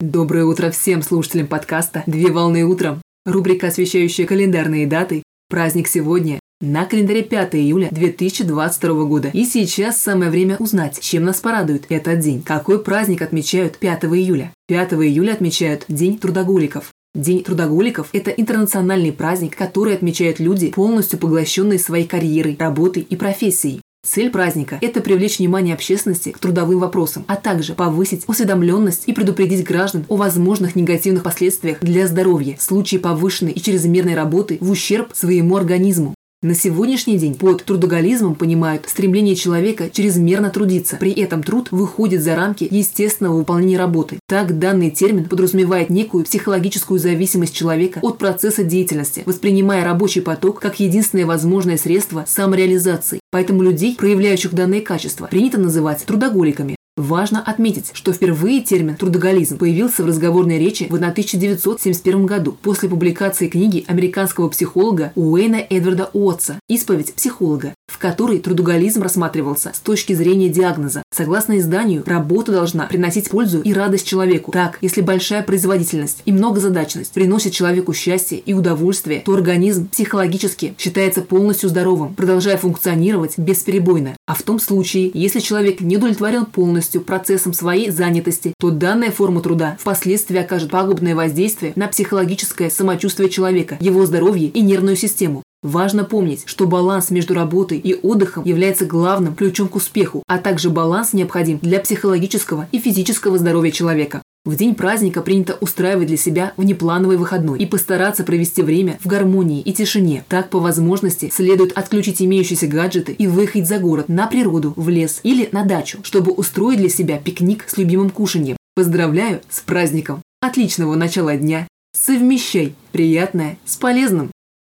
Доброе утро всем слушателям подкаста «Две волны утром». Рубрика, освещающая календарные даты. Праздник сегодня. На календаре 5 июля 2022 года. И сейчас самое время узнать, чем нас порадует этот день. Какой праздник отмечают 5 июля? 5 июля отмечают День трудоголиков. День трудоголиков – это интернациональный праздник, который отмечают люди, полностью поглощенные своей карьерой, работой и профессией. Цель праздника – это привлечь внимание общественности к трудовым вопросам, а также повысить осведомленность и предупредить граждан о возможных негативных последствиях для здоровья в случае повышенной и чрезмерной работы в ущерб своему организму. На сегодняшний день под трудоголизмом понимают стремление человека чрезмерно трудиться. При этом труд выходит за рамки естественного выполнения работы. Так данный термин подразумевает некую психологическую зависимость человека от процесса деятельности, воспринимая рабочий поток как единственное возможное средство самореализации. Поэтому людей, проявляющих данные качества, принято называть трудоголиками. Важно отметить, что впервые термин «трудоголизм» появился в разговорной речи в 1971 году после публикации книги американского психолога Уэйна Эдварда Уотса «Исповедь психолога», в которой трудоголизм рассматривался с точки зрения диагноза. Согласно изданию, работа должна приносить пользу и радость человеку. Так, если большая производительность и многозадачность приносит человеку счастье и удовольствие, то организм психологически считается полностью здоровым, продолжая функционировать бесперебойно. А в том случае, если человек не удовлетворен полностью процессом своей занятости, то данная форма труда впоследствии окажет пагубное воздействие на психологическое самочувствие человека, его здоровье и нервную систему. Важно помнить, что баланс между работой и отдыхом является главным ключом к успеху, а также баланс необходим для психологического и физического здоровья человека. В день праздника принято устраивать для себя внеплановый выходной и постараться провести время в гармонии и тишине. Так, по возможности, следует отключить имеющиеся гаджеты и выехать за город, на природу, в лес или на дачу, чтобы устроить для себя пикник с любимым кушаньем. Поздравляю с праздником! Отличного начала дня! Совмещай приятное с полезным!